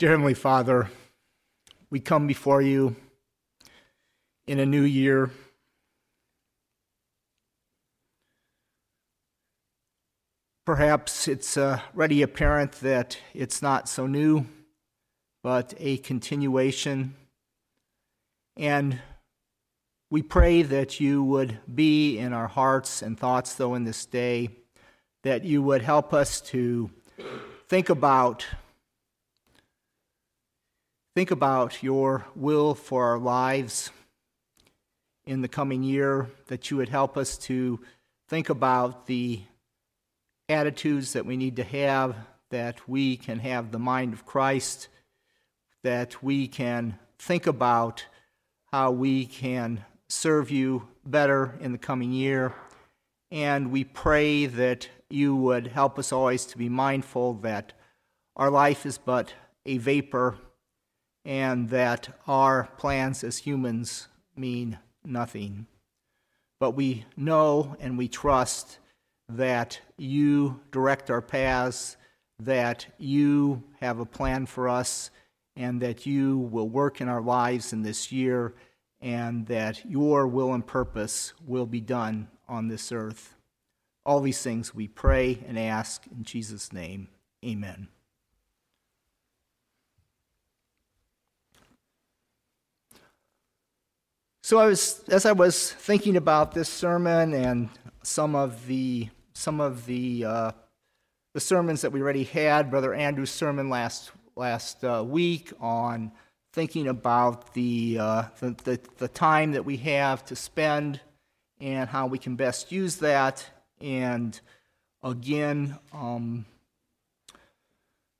Dear Heavenly Father, we come before you in a new year. Perhaps it's uh, already apparent that it's not so new, but a continuation. And we pray that you would be in our hearts and thoughts, though, in this day, that you would help us to think about think about your will for our lives in the coming year, that you would help us to think about the attitudes that we need to have, that we can have the mind of Christ, that we can think about how we can serve you better in the coming year. And we pray that you would help us always to be mindful that our life is but a vapor and that our plans as humans mean nothing. But we know and we trust that you direct our paths, that you have a plan for us, and that you will work in our lives in this year, and that your will and purpose will be done on this earth. All these things we pray and ask in Jesus' name. Amen. So I was, as I was thinking about this sermon and some of the some of the uh, the sermons that we already had, Brother Andrew's sermon last last uh, week on thinking about the, uh, the, the the time that we have to spend and how we can best use that, and again, um,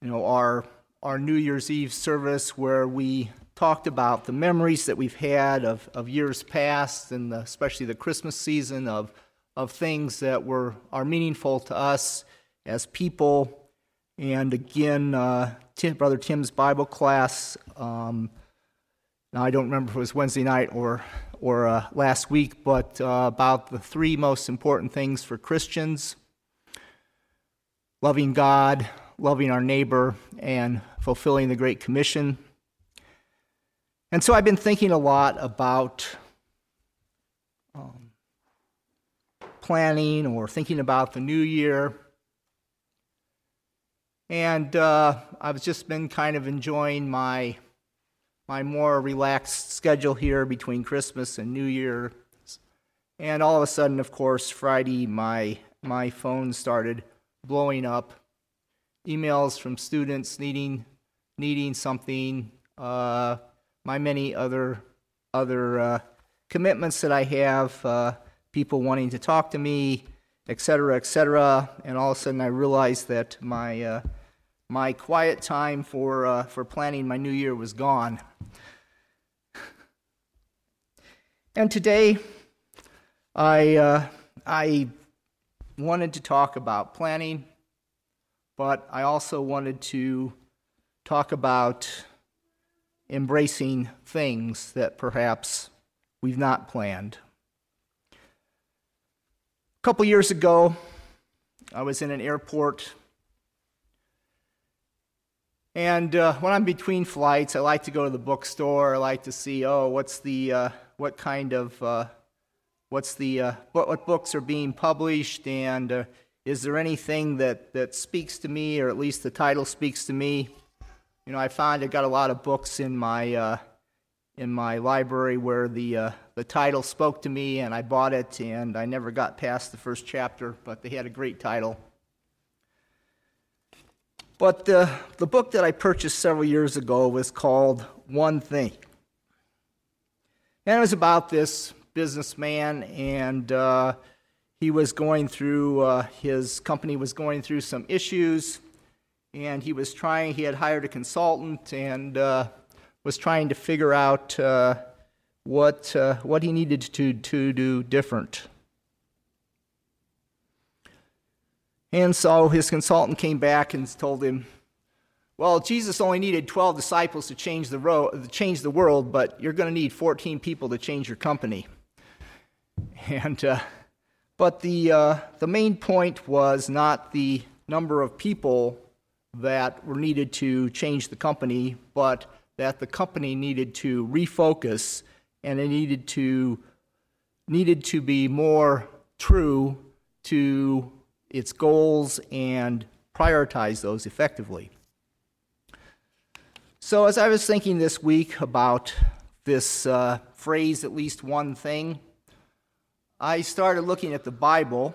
you know, our our New Year's Eve service where we talked about the memories that we've had of, of years past and the, especially the Christmas season of, of things that were are meaningful to us as people. And again, uh, Tim, Brother Tim's Bible class. Um, now I don't remember if it was Wednesday night or or uh, last week, but uh, about the three most important things for Christians: loving God, loving our neighbor, and fulfilling the Great Commission. And so I've been thinking a lot about um, planning or thinking about the new year. And uh, I've just been kind of enjoying my, my more relaxed schedule here between Christmas and New Year. And all of a sudden, of course, Friday, my, my phone started blowing up. Emails from students needing, needing something. Uh, my many other other uh, commitments that I have, uh, people wanting to talk to me, et cetera, et cetera, and all of a sudden I realized that my uh, my quiet time for uh, for planning my new year was gone. And today, I uh, I wanted to talk about planning, but I also wanted to talk about embracing things that perhaps we've not planned. A couple years ago, I was in an airport. And uh, when I'm between flights, I like to go to the bookstore. I like to see, oh, what's the, uh, what kind of, uh, what's the, uh, what, what books are being published, and uh, is there anything that, that speaks to me, or at least the title speaks to me? You know, I find I got a lot of books in my uh, in my library where the uh, the title spoke to me, and I bought it, and I never got past the first chapter, but they had a great title. But the the book that I purchased several years ago was called One Thing, and it was about this businessman, and uh, he was going through uh, his company was going through some issues and he was trying, he had hired a consultant and uh, was trying to figure out uh, what, uh, what he needed to, to do different. And so his consultant came back and told him, well, Jesus only needed 12 disciples to change the, ro- change the world, but you're going to need 14 people to change your company. And, uh, but the, uh, the main point was not the number of people that were needed to change the company, but that the company needed to refocus and it needed to needed to be more true to its goals and prioritize those effectively. So, as I was thinking this week about this uh, phrase, at least one thing, I started looking at the Bible,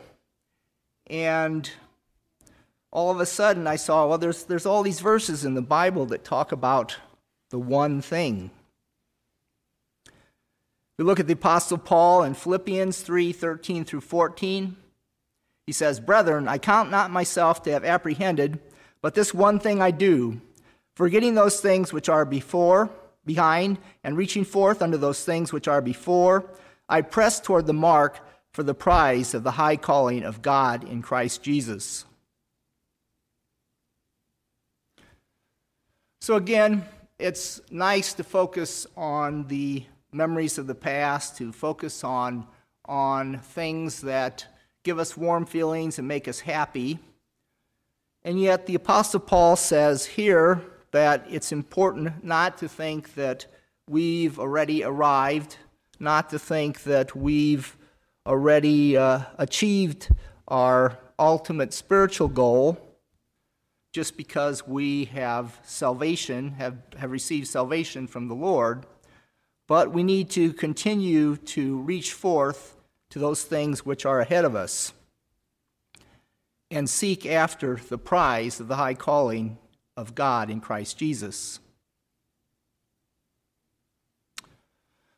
and all of a sudden I saw, well, there's, there's all these verses in the Bible that talk about the one thing. We look at the Apostle Paul in Philippians 3 13 through 14. He says, Brethren, I count not myself to have apprehended, but this one thing I do, forgetting those things which are before, behind, and reaching forth unto those things which are before, I press toward the mark for the prize of the high calling of God in Christ Jesus. So, again, it's nice to focus on the memories of the past, to focus on, on things that give us warm feelings and make us happy. And yet, the Apostle Paul says here that it's important not to think that we've already arrived, not to think that we've already uh, achieved our ultimate spiritual goal just because we have salvation, have, have received salvation from the Lord but we need to continue to reach forth to those things which are ahead of us and seek after the prize of the high calling of God in Christ Jesus.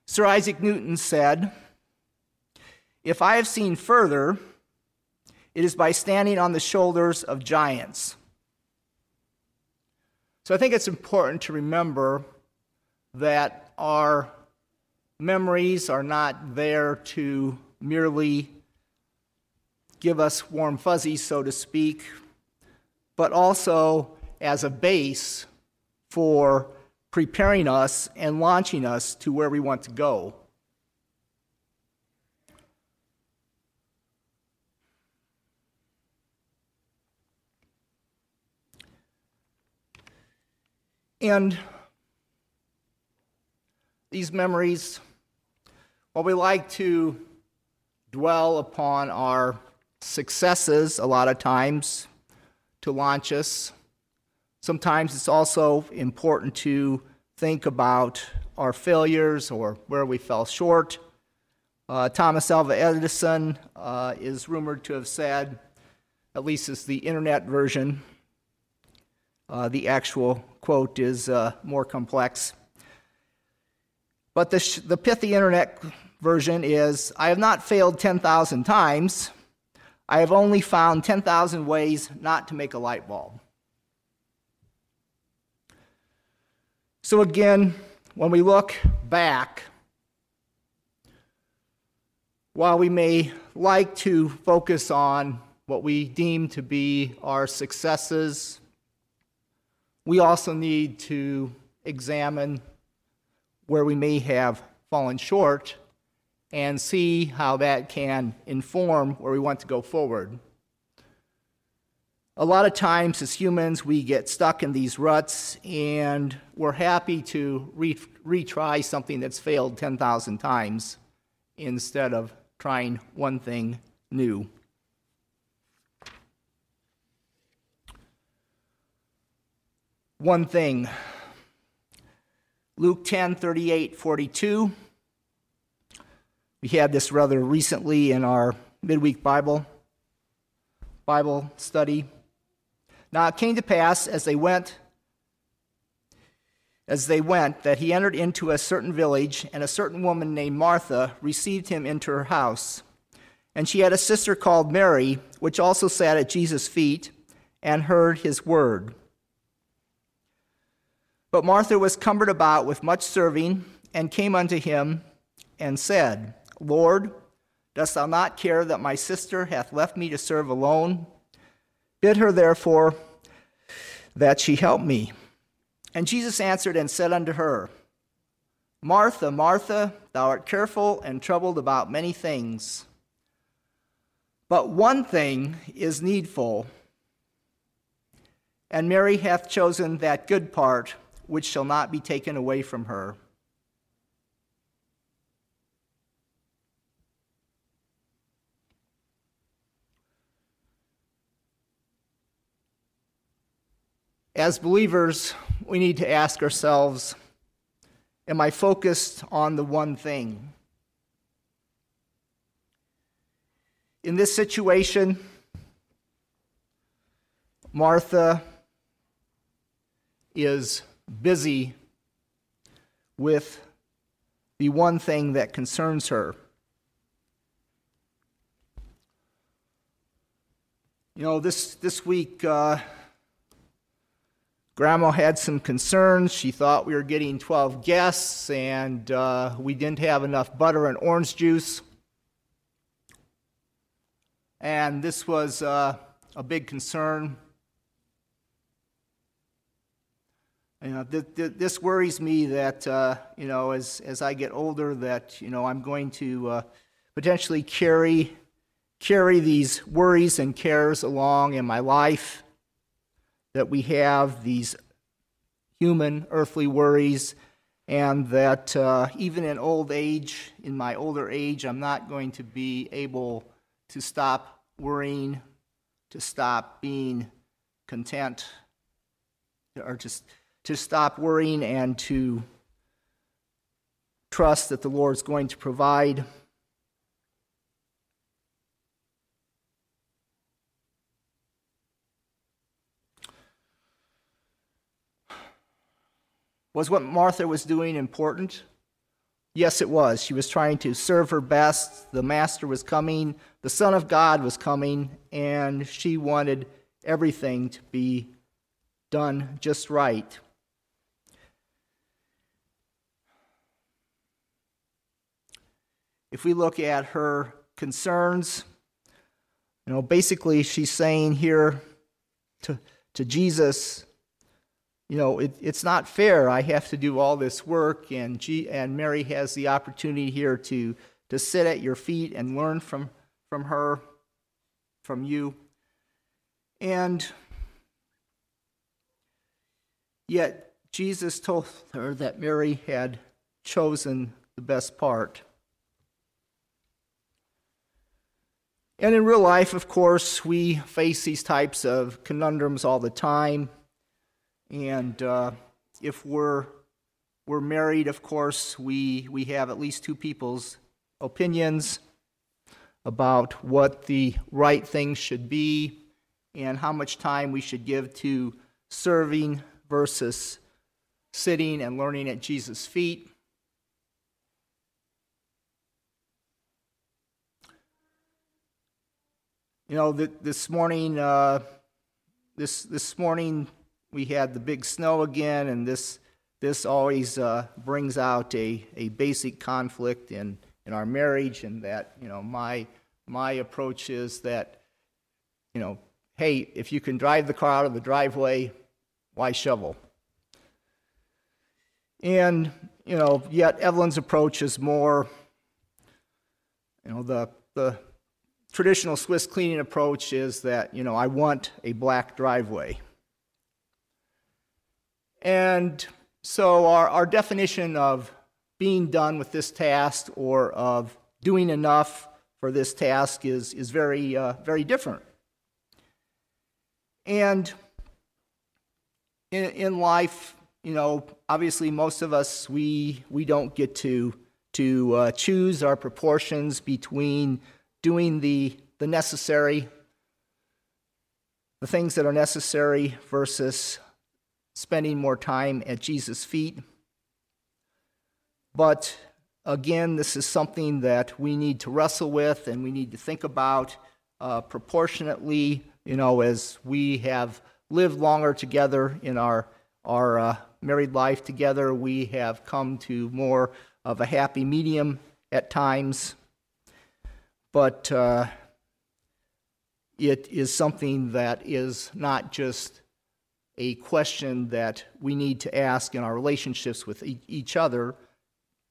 Sir Isaac Newton said, If I have seen further, it is by standing on the shoulders of giants. So I think it's important to remember that our memories are not there to merely give us warm fuzzies, so to speak, but also as a base for preparing us and launching us to where we want to go. And these memories well, we like to dwell upon our successes a lot of times to launch us. Sometimes it's also important to think about our failures or where we fell short. Uh, Thomas Alva Edison uh, is rumored to have said, at least it's the internet version, uh, the actual quote is uh, more complex. But the, sh- the pithy internet version is I have not failed 10,000 times. I have only found 10,000 ways not to make a light bulb. So, again, when we look back, while we may like to focus on what we deem to be our successes, we also need to examine where we may have fallen short and see how that can inform where we want to go forward. A lot of times, as humans, we get stuck in these ruts and we're happy to re- retry something that's failed 10,000 times instead of trying one thing new. One thing. Luke 10 38 42. We had this rather recently in our midweek Bible Bible study. Now it came to pass as they went as they went that he entered into a certain village and a certain woman named Martha received him into her house. And she had a sister called Mary, which also sat at Jesus' feet and heard his word. But Martha was cumbered about with much serving and came unto him and said, Lord, dost thou not care that my sister hath left me to serve alone? Bid her therefore that she help me. And Jesus answered and said unto her, Martha, Martha, thou art careful and troubled about many things. But one thing is needful, And Mary hath chosen that good part which shall not be taken away from her. As believers, we need to ask ourselves Am I focused on the one thing? In this situation, Martha is busy with the one thing that concerns her. You know, this, this week, uh, Grandma had some concerns. She thought we were getting 12 guests and uh, we didn't have enough butter and orange juice. And this was uh, a big concern. You know, th- th- this worries me that, uh, you know, as, as I get older, that, you know, I'm going to uh, potentially carry, carry these worries and cares along in my life that we have these human, earthly worries, and that uh, even in old age, in my older age, I'm not going to be able to stop worrying, to stop being content, or just to stop worrying and to trust that the Lord is going to provide. Was what Martha was doing important? Yes, it was. She was trying to serve her best. The Master was coming, the Son of God was coming, and she wanted everything to be done just right. If we look at her concerns, you know, basically she's saying here to, to Jesus, you know, it, it's not fair. I have to do all this work, and, G, and Mary has the opportunity here to, to sit at your feet and learn from, from her, from you. And yet, Jesus told her that Mary had chosen the best part. And in real life, of course, we face these types of conundrums all the time. And uh, if we're, we're married, of course, we, we have at least two people's opinions about what the right thing should be and how much time we should give to serving versus sitting and learning at Jesus' feet. You know, this morning, uh, this this morning we had the big snow again, and this this always uh, brings out a, a basic conflict in, in our marriage, and that you know my my approach is that you know, hey, if you can drive the car out of the driveway, why shovel? And you know, yet Evelyn's approach is more, you know, the the traditional Swiss cleaning approach is that, you know, I want a black driveway. And so our, our definition of being done with this task or of doing enough for this task is, is very, uh, very different. And in, in life, you know, obviously most of us, we, we don't get to, to uh, choose our proportions between doing the, the necessary, the things that are necessary versus spending more time at Jesus' feet. But again, this is something that we need to wrestle with and we need to think about uh, proportionately, you know, as we have lived longer together in our, our uh, married life together, we have come to more of a happy medium at times but uh, it is something that is not just a question that we need to ask in our relationships with each other,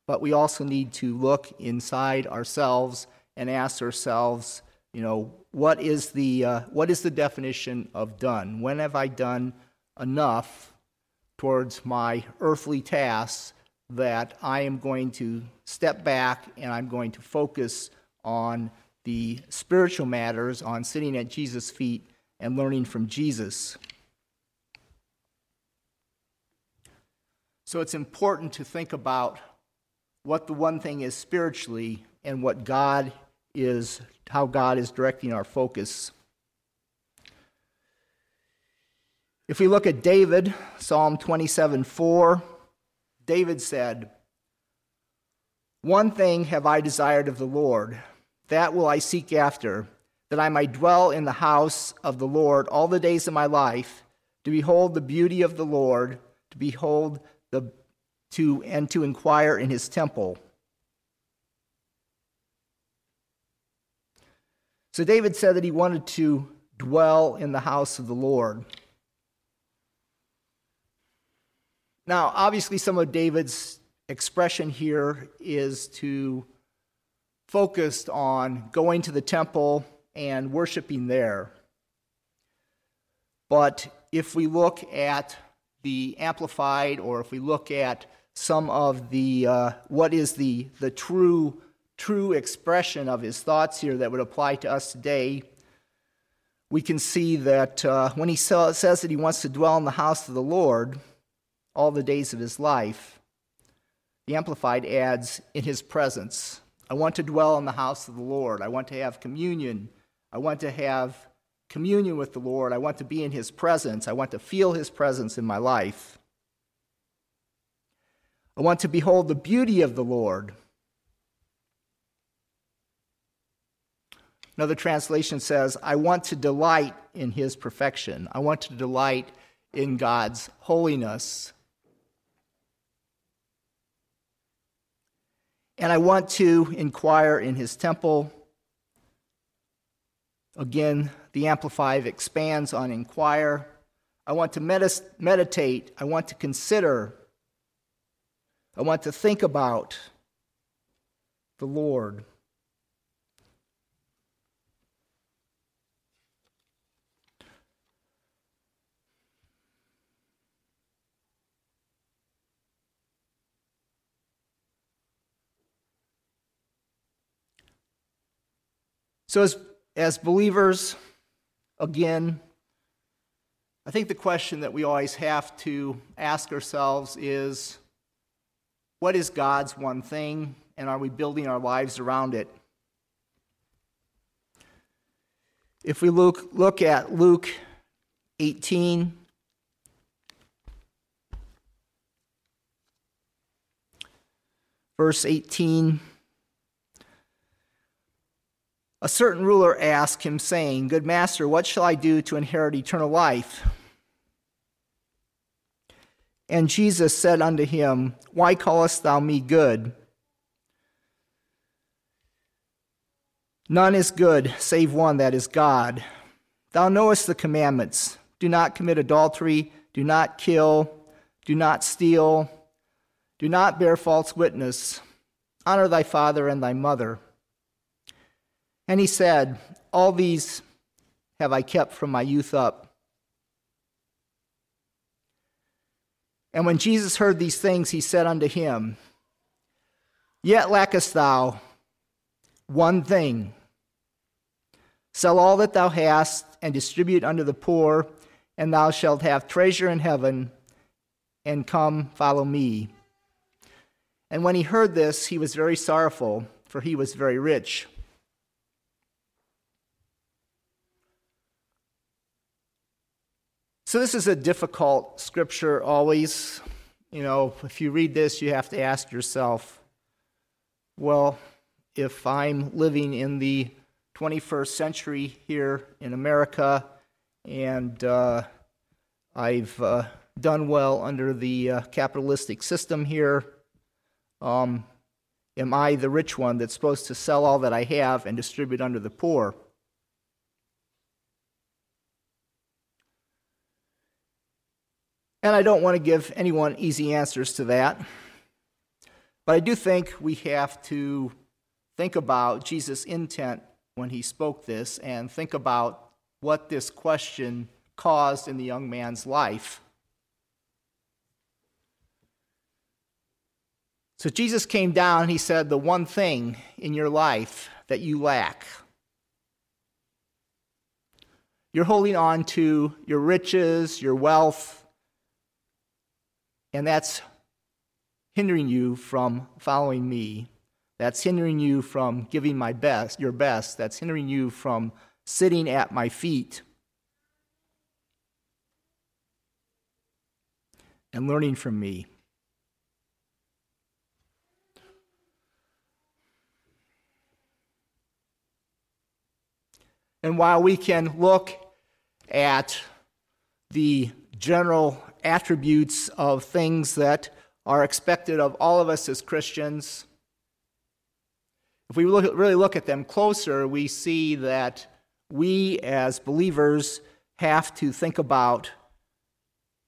but we also need to look inside ourselves and ask ourselves, you know, what is the, uh, what is the definition of done? When have I done enough towards my earthly tasks that I am going to step back and I'm going to focus on the spiritual matters, on sitting at Jesus' feet and learning from Jesus. So it's important to think about what the one thing is spiritually and what God is, how God is directing our focus. If we look at David, Psalm 27 4, David said, One thing have I desired of the Lord, that will I seek after, that I might dwell in the house of the Lord all the days of my life, to behold the beauty of the Lord, to behold the to and to inquire in his temple. So David said that he wanted to dwell in the house of the Lord. Now, obviously, some of David's expression here is to focused on going to the temple and worshiping there. But if we look at the Amplified, or if we look at some of the uh, what is the the true true expression of his thoughts here that would apply to us today, we can see that uh, when he says that he wants to dwell in the house of the Lord all the days of his life, the Amplified adds, in his presence. I want to dwell in the house of the Lord. I want to have communion. I want to have communion with the Lord. I want to be in His presence. I want to feel His presence in my life. I want to behold the beauty of the Lord. Another translation says, I want to delight in His perfection. I want to delight in God's holiness. And I want to inquire in His temple. Again, the Amplified expands on inquire. I want to meditate. I want to consider. I want to think about the Lord. So, as, as believers, again, I think the question that we always have to ask ourselves is what is God's one thing, and are we building our lives around it? If we look, look at Luke 18, verse 18. A certain ruler asked him, saying, Good master, what shall I do to inherit eternal life? And Jesus said unto him, Why callest thou me good? None is good save one, that is God. Thou knowest the commandments do not commit adultery, do not kill, do not steal, do not bear false witness, honor thy father and thy mother. And he said, All these have I kept from my youth up. And when Jesus heard these things, he said unto him, Yet lackest thou one thing. Sell all that thou hast and distribute unto the poor, and thou shalt have treasure in heaven, and come follow me. And when he heard this, he was very sorrowful, for he was very rich. So, this is a difficult scripture always. You know, if you read this, you have to ask yourself, well, if I'm living in the 21st century here in America and uh, I've uh, done well under the uh, capitalistic system here, um, am I the rich one that's supposed to sell all that I have and distribute under the poor? And I don't want to give anyone easy answers to that. But I do think we have to think about Jesus' intent when he spoke this and think about what this question caused in the young man's life. So Jesus came down and he said, The one thing in your life that you lack. You're holding on to your riches, your wealth, and that's hindering you from following me. That's hindering you from giving my best, your best. That's hindering you from sitting at my feet and learning from me. And while we can look at the general attributes of things that are expected of all of us as Christians, if we look, really look at them closer, we see that we as believers have to think about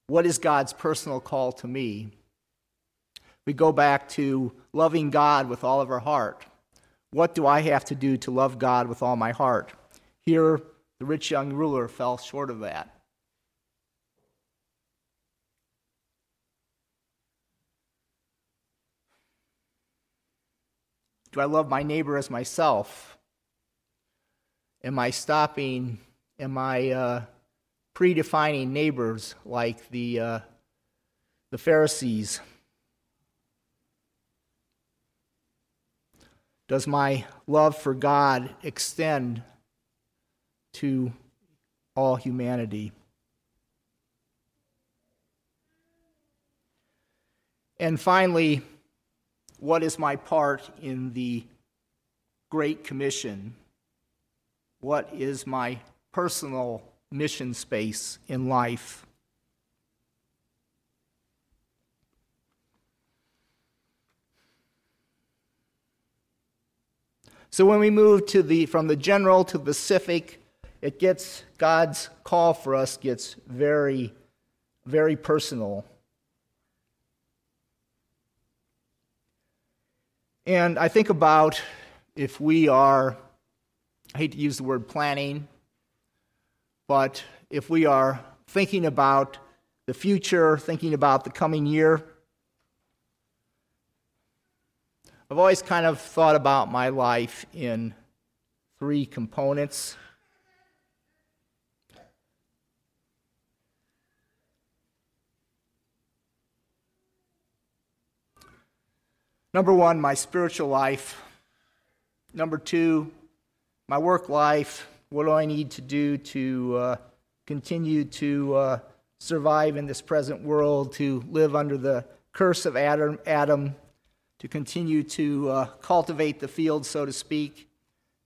what is God's personal call to me. We go back to loving God with all of our heart. What do I have to do to love God with all my heart? Here, the rich young ruler fell short of that. Do I love my neighbor as myself? Am I stopping? Am I uh, predefining neighbors like the, uh, the Pharisees? Does my love for God extend to all humanity? And finally, what is my part in the Great Commission? What is my personal mission space in life? So when we move to the from the general to the specific, it gets God's call for us gets very very personal. And I think about if we are, I hate to use the word planning, but if we are thinking about the future, thinking about the coming year, I've always kind of thought about my life in three components. Number one, my spiritual life. Number two, my work life. What do I need to do to uh, continue to uh, survive in this present world, to live under the curse of Adam, Adam to continue to uh, cultivate the field, so to speak.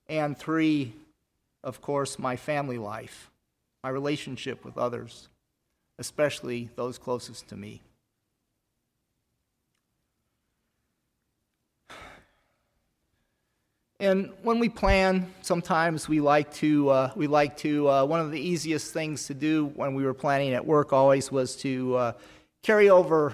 And three, of course, my family life, my relationship with others, especially those closest to me. And when we plan, sometimes we like to, uh, we like to, uh, one of the easiest things to do when we were planning at work always was to uh, carry over,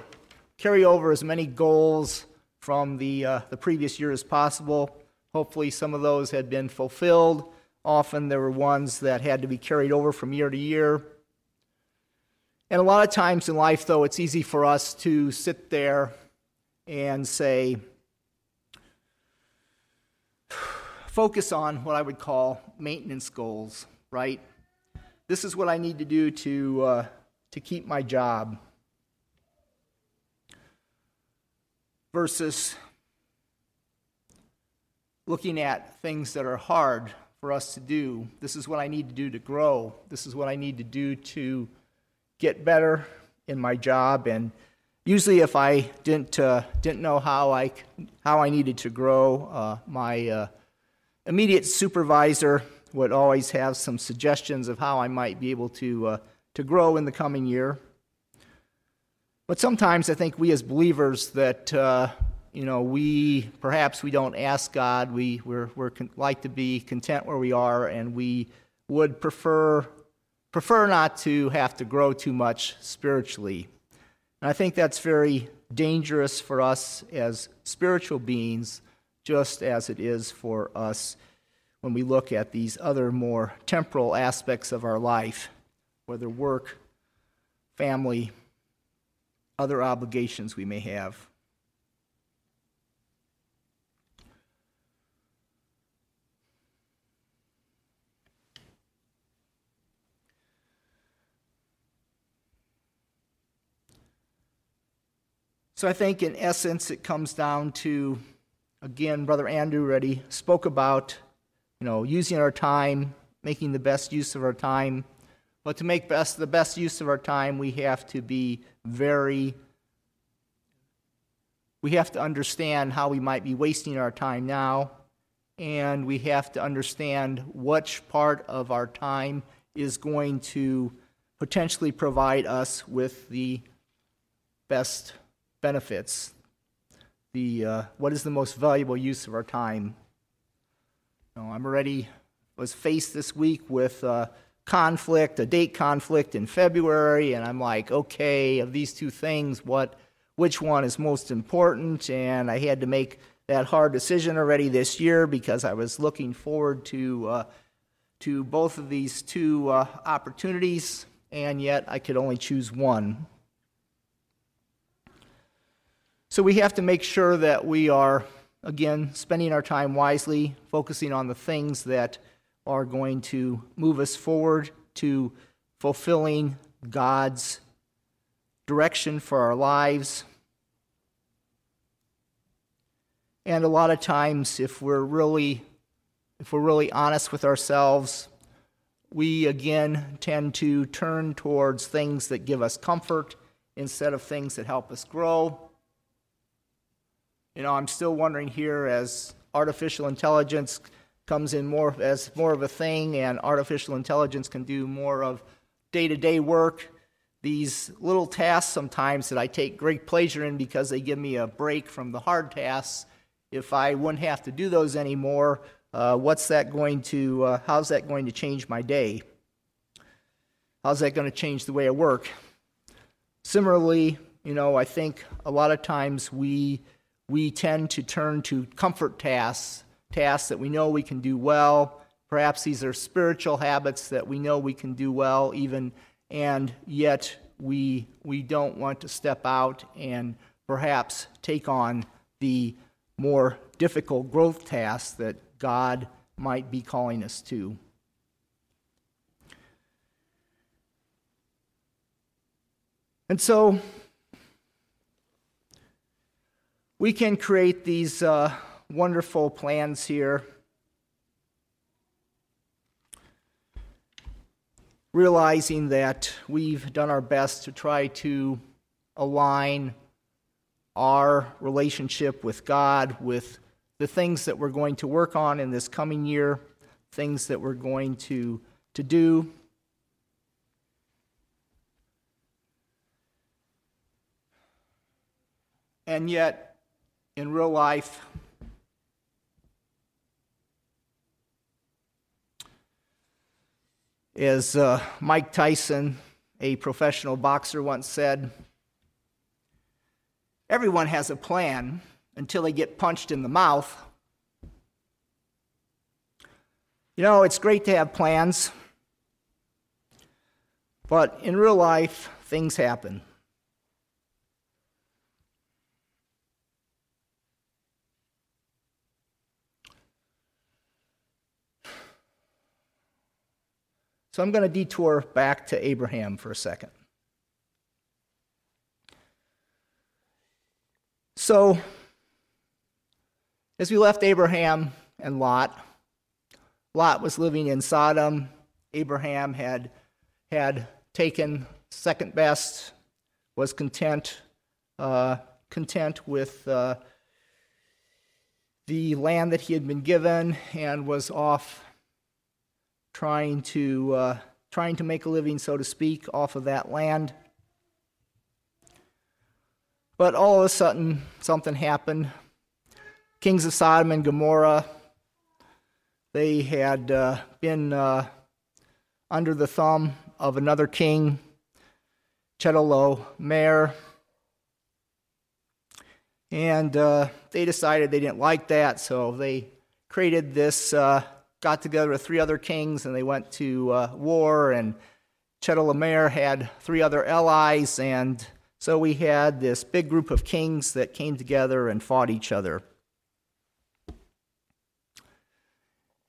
carry over as many goals from the, uh, the previous year as possible. Hopefully, some of those had been fulfilled. Often, there were ones that had to be carried over from year to year. And a lot of times in life, though, it's easy for us to sit there and say, focus on what I would call maintenance goals, right? This is what I need to do to, uh, to keep my job. Versus looking at things that are hard for us to do. This is what I need to do to grow. This is what I need to do to get better in my job. And usually, if I didn't uh, didn't know how I how I needed to grow, uh, my uh, immediate supervisor would always have some suggestions of how I might be able to, uh, to grow in the coming year. But sometimes I think we as believers that, uh, you know, we perhaps we don't ask God. We we're, we're con- like to be content where we are, and we would prefer prefer not to have to grow too much spiritually. And I think that's very dangerous for us as spiritual beings just as it is for us when we look at these other more temporal aspects of our life, whether work, family, other obligations we may have. So I think, in essence, it comes down to again, Brother Andrew already spoke about, you know, using our time, making the best use of our time. But to make best the best use of our time, we have to be very we have to understand how we might be wasting our time now, and we have to understand which part of our time is going to potentially provide us with the best benefits. The uh, what is the most valuable use of our time? You know, I'm already was faced this week with a conflict, a date conflict in February, and I'm like, okay, of these two things, what which one is most important, and I had to make that hard decision already this year because I was looking forward to uh, to both of these two uh, opportunities, and yet I could only choose one. So we have to make sure that we are, again, spending our time wisely, focusing on the things that are going to move us forward to fulfilling God's direction for our lives. And a lot of times, if we're really, if we're really honest with ourselves, we again tend to turn towards things that give us comfort instead of things that help us grow. You know, I'm still wondering here as artificial intelligence comes in more as more of a thing and artificial intelligence can do more of day-to-day work these little tasks sometimes that I take great pleasure in because they give me a break from the hard tasks if I wouldn't have to do those anymore, uh, what's that going to, uh, how's that going to change my day? How's that going to change the way I work? Similarly, you know, I think a lot of times we, we tend to turn to comfort tasks, tasks that we know we can do well. Perhaps these are spiritual habits that we know we can do well, even, and yet we, we don't want to step out and perhaps take on the more difficult growth tasks that God might be calling us to. And so we can create these uh, wonderful plans here, realizing that we've done our best to try to align our relationship with God, with the things that we're going to work on in this coming year, things that we're going to, to do. And yet, in real life, as uh, Mike Tyson, a professional boxer, once said, Everyone has a plan until they get punched in the mouth. You know, it's great to have plans, but in real life, things happen. So I'm going to detour back to Abraham for a second. So, as we left Abraham and Lot, Lot was living in Sodom. Abraham had, had taken second best, was content, uh, content with uh, the land that he had been given, and was off trying to uh, trying to make a living, so to speak, off of that land. But all of a sudden, something happened. Kings of Sodom and Gomorrah, they had uh, been uh, under the thumb of another king, Chedorlaomer, and uh, they decided they didn't like that, so they created this, uh, got together with three other kings, and they went to uh, war, and Chedorlaomer had three other allies, and so we had this big group of kings that came together and fought each other.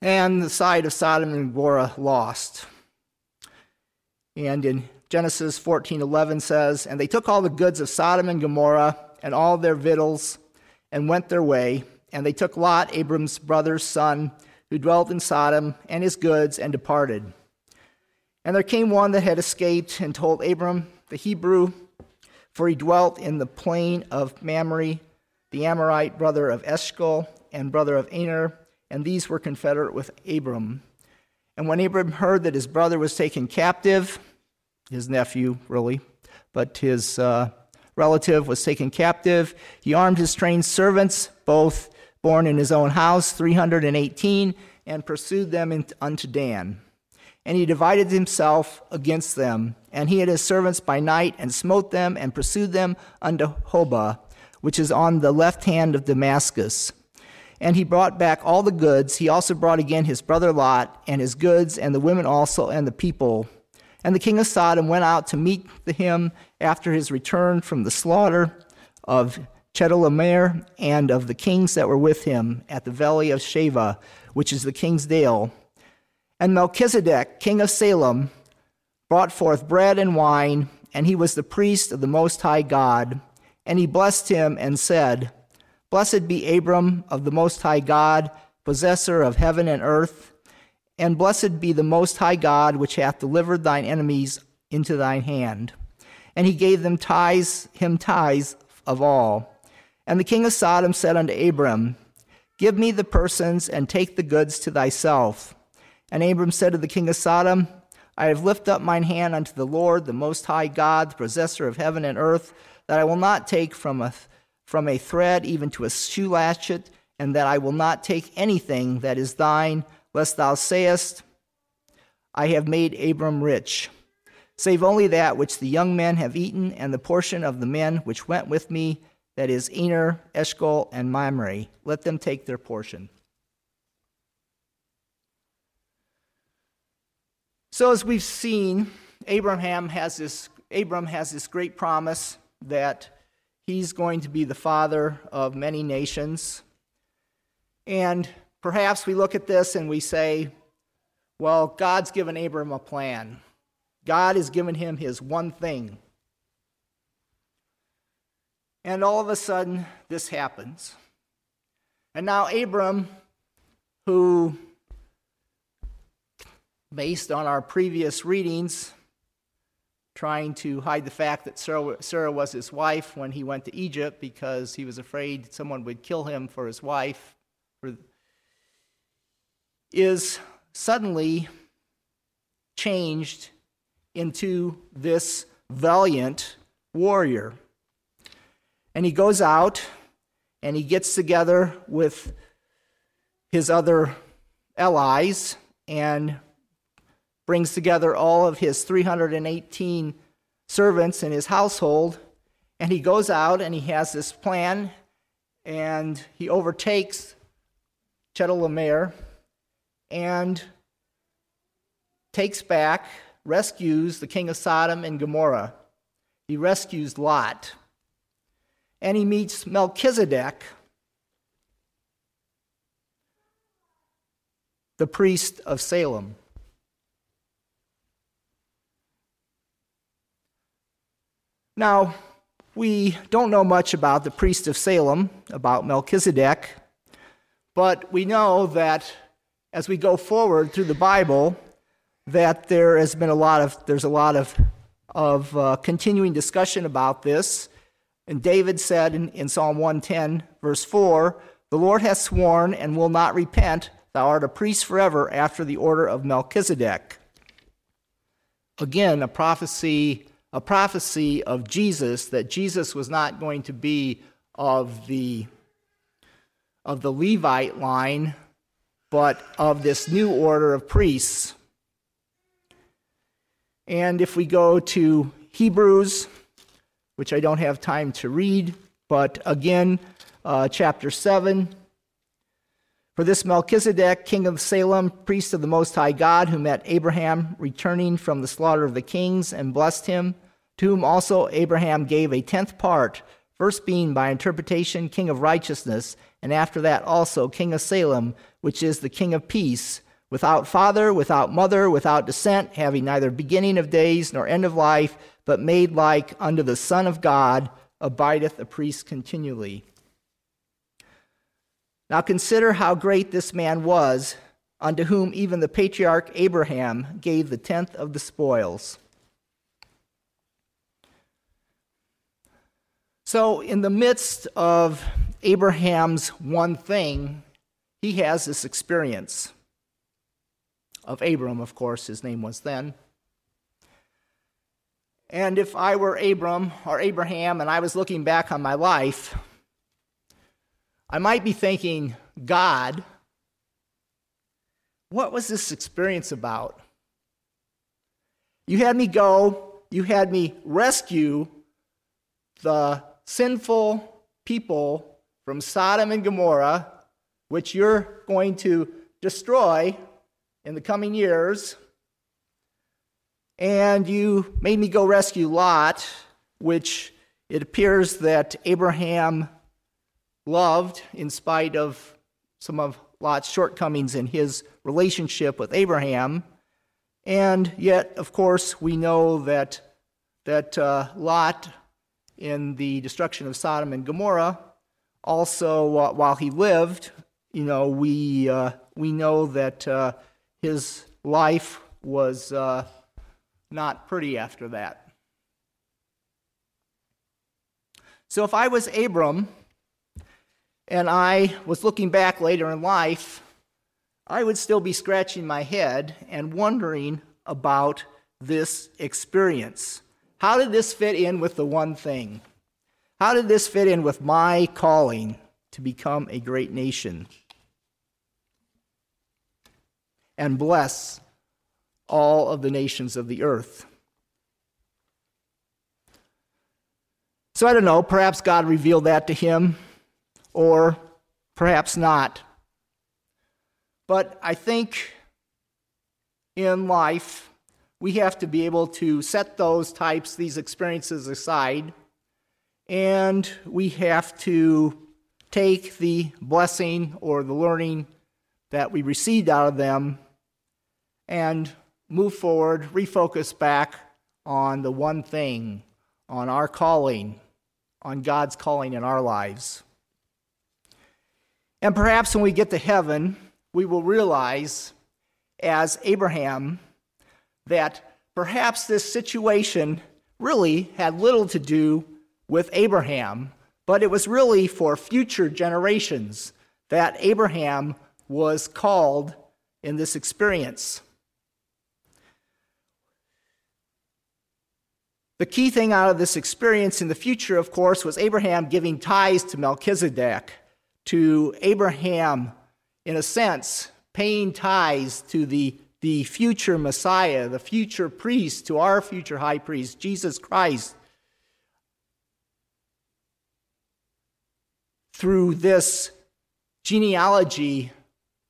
And the side of Sodom and Gomorrah lost. And in Genesis 14:11 says, "And they took all the goods of Sodom and Gomorrah and all their victuals, and went their way. And they took Lot, Abram's brother's son, who dwelt in Sodom, and his goods, and departed. And there came one that had escaped, and told Abram the Hebrew, for he dwelt in the plain of Mamre, the Amorite brother of Eshcol, and brother of Aner, and these were confederate with Abram. And when Abram heard that his brother was taken captive, his nephew, really, but his uh, relative was taken captive, he armed his trained servants, both born in his own house, 318, and pursued them unto Dan. And he divided himself against them, and he and his servants by night, and smote them, and pursued them unto Hobah, which is on the left hand of Damascus. And he brought back all the goods. He also brought again his brother Lot, and his goods, and the women also, and the people. And the king of Sodom went out to meet him after his return from the slaughter of Chedorlaomer and of the kings that were with him at the valley of Shaveh, which is the king's dale. And Melchizedek, king of Salem, brought forth bread and wine, and he was the priest of the Most High God. And he blessed him and said, Blessed be Abram of the Most High God, possessor of heaven and earth, and blessed be the Most High God, which hath delivered thine enemies into thine hand. And he gave them tithes, him tithes of all. And the king of Sodom said unto Abram, Give me the persons and take the goods to thyself. And Abram said to the king of Sodom, I have lifted up mine hand unto the Lord, the Most High God, the possessor of heaven and earth, that I will not take from a, from a thread even to a shoe latchet, and that I will not take anything that is thine, lest thou sayest, I have made Abram rich. Save only that which the young men have eaten, and the portion of the men which went with me that is Aner, Eshcol, and Mamre. Let them take their portion. So as we've seen, Abraham has this Abram has this great promise that he's going to be the father of many nations. And perhaps we look at this and we say, well, God's given Abram a plan. God has given him his one thing. And all of a sudden, this happens. And now, Abram, who, based on our previous readings, trying to hide the fact that Sarah, was his wife when he went to Egypt because he was afraid someone would kill him for his wife, is suddenly changed into this valiant warrior. And he goes out and he gets together with his other allies and brings together all of his 318 servants in his household. And he goes out and he has this plan and he overtakes Chedorlaomer and takes back, rescues the king of Sodom and Gomorrah. He rescues Lot and he meets Melchizedek, the priest of Salem. Now, we don't know much about the priest of Salem, about Melchizedek, but we know that as we go forward through the Bible, that there has been a lot of there's a lot of of uh, continuing discussion about this and David said in, in Psalm 110, verse 4, The Lord hath sworn and will not repent, thou art a priest forever after the order of Melchizedek. Again, a prophecy, a prophecy of Jesus that Jesus was not going to be of the of the Levite line, but of this new order of priests. And if we go to Hebrews which I don't have time to read, but again, uh, chapter 7. For this Melchizedek, king of Salem, priest of the Most High God, who met Abraham returning from the slaughter of the kings and blessed him, to whom also Abraham gave a tenth part, first being by interpretation king of righteousness, and after that also king of Salem, which is the king of peace, without father, without mother, without descent, having neither beginning of days nor end of life, but made like unto the Son of God, abideth a priest continually. Now consider how great this man was, unto whom even the patriarch Abraham gave the tenth of the spoils. So, in the midst of Abraham's one thing, he has this experience of Abram, of course, his name was then. And if I were Abram or Abraham and I was looking back on my life, I might be thinking, God, what was this experience about? You had me go, you had me rescue the sinful people from Sodom and Gomorrah, which you're going to destroy in the coming years. And you made me go rescue Lot, which it appears that Abraham loved in spite of some of Lot's shortcomings in his relationship with Abraham. And yet, of course, we know that, that uh, Lot, in the destruction of Sodom and Gomorrah, also, uh, while he lived, you know, we, uh, we know that uh, his life was uh, not pretty after that. So if I was Abram and I was looking back later in life, I would still be scratching my head and wondering about this experience. How did this fit in with the one thing? How did this fit in with my calling to become a great nation and bless all of the nations of the earth? So I don't know, perhaps God revealed that to him, or perhaps not. But I think in life, we have to be able to set those types, these experiences aside and we have to take the blessing or the learning that we received out of them and move forward, refocus back on the one thing, on our calling, on God's calling in our lives. And perhaps when we get to heaven, we will realize, as Abraham, that perhaps this situation really had little to do with Abraham, but it was really for future generations that Abraham was called in this experience. The key thing out of this experience in the future, of course, was Abraham giving tithes to Melchizedek, to Abraham, in a sense, paying tithes to the, the future Messiah, the future priest, to our future high priest, Jesus Christ, through this genealogy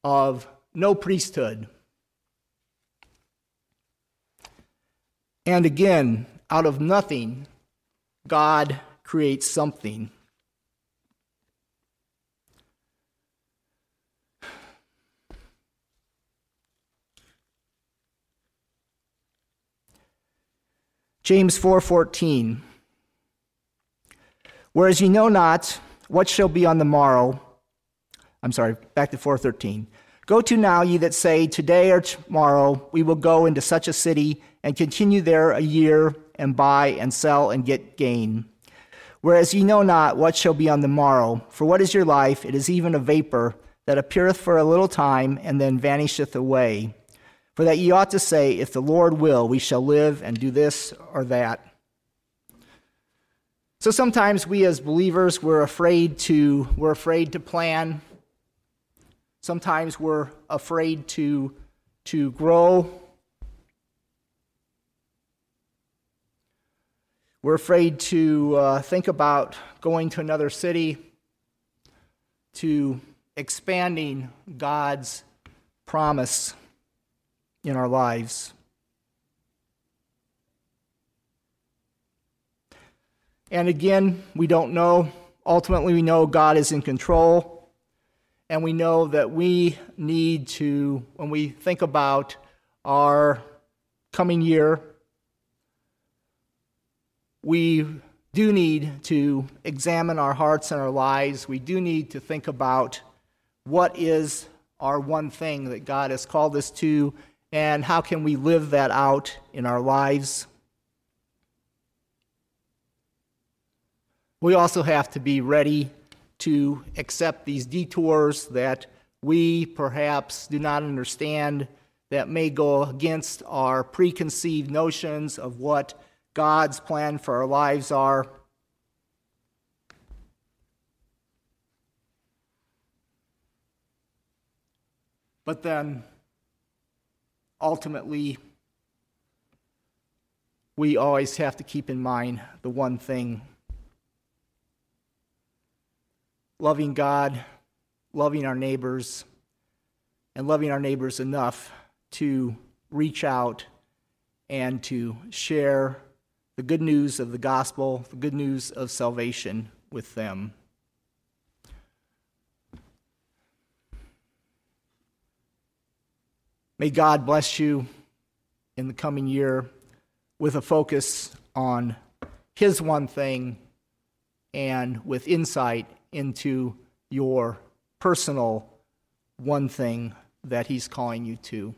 of no priesthood. And again, out of nothing, God creates something. James 4:14 Whereas ye know not what shall be on the morrow? I'm sorry, back to 413. Go to now, ye that say, Today or tomorrow we will go into such a city and continue there a year and buy and sell and get gain. Whereas ye know not what shall be on the morrow. For what is your life? It is even a vapor that appeareth for a little time and then vanisheth away. For that ye ought to say, If the Lord will, we shall live and do this or that. So sometimes we as believers we're afraid to we're afraid to plan. Sometimes we're afraid to to grow. We're afraid to uh, think about going to another city, to expanding God's promise in our lives. And again, we don't know. Ultimately, we know God is in control. And we know that we need to, when we think about our coming year, we do need to examine our hearts and our lives. We do need to think about what is our one thing that God has called us to and how can we live that out in our lives. We also have to be ready to accept these detours that we perhaps do not understand that may go against our preconceived notions of what God's plan for our lives are. But then, ultimately, we always have to keep in mind the one thing loving God, loving our neighbors, and loving our neighbors enough to reach out and to share the good news of the gospel, the good news of salvation with them. May God bless you in the coming year with a focus on His one thing and with insight into your personal one thing that He's calling you to.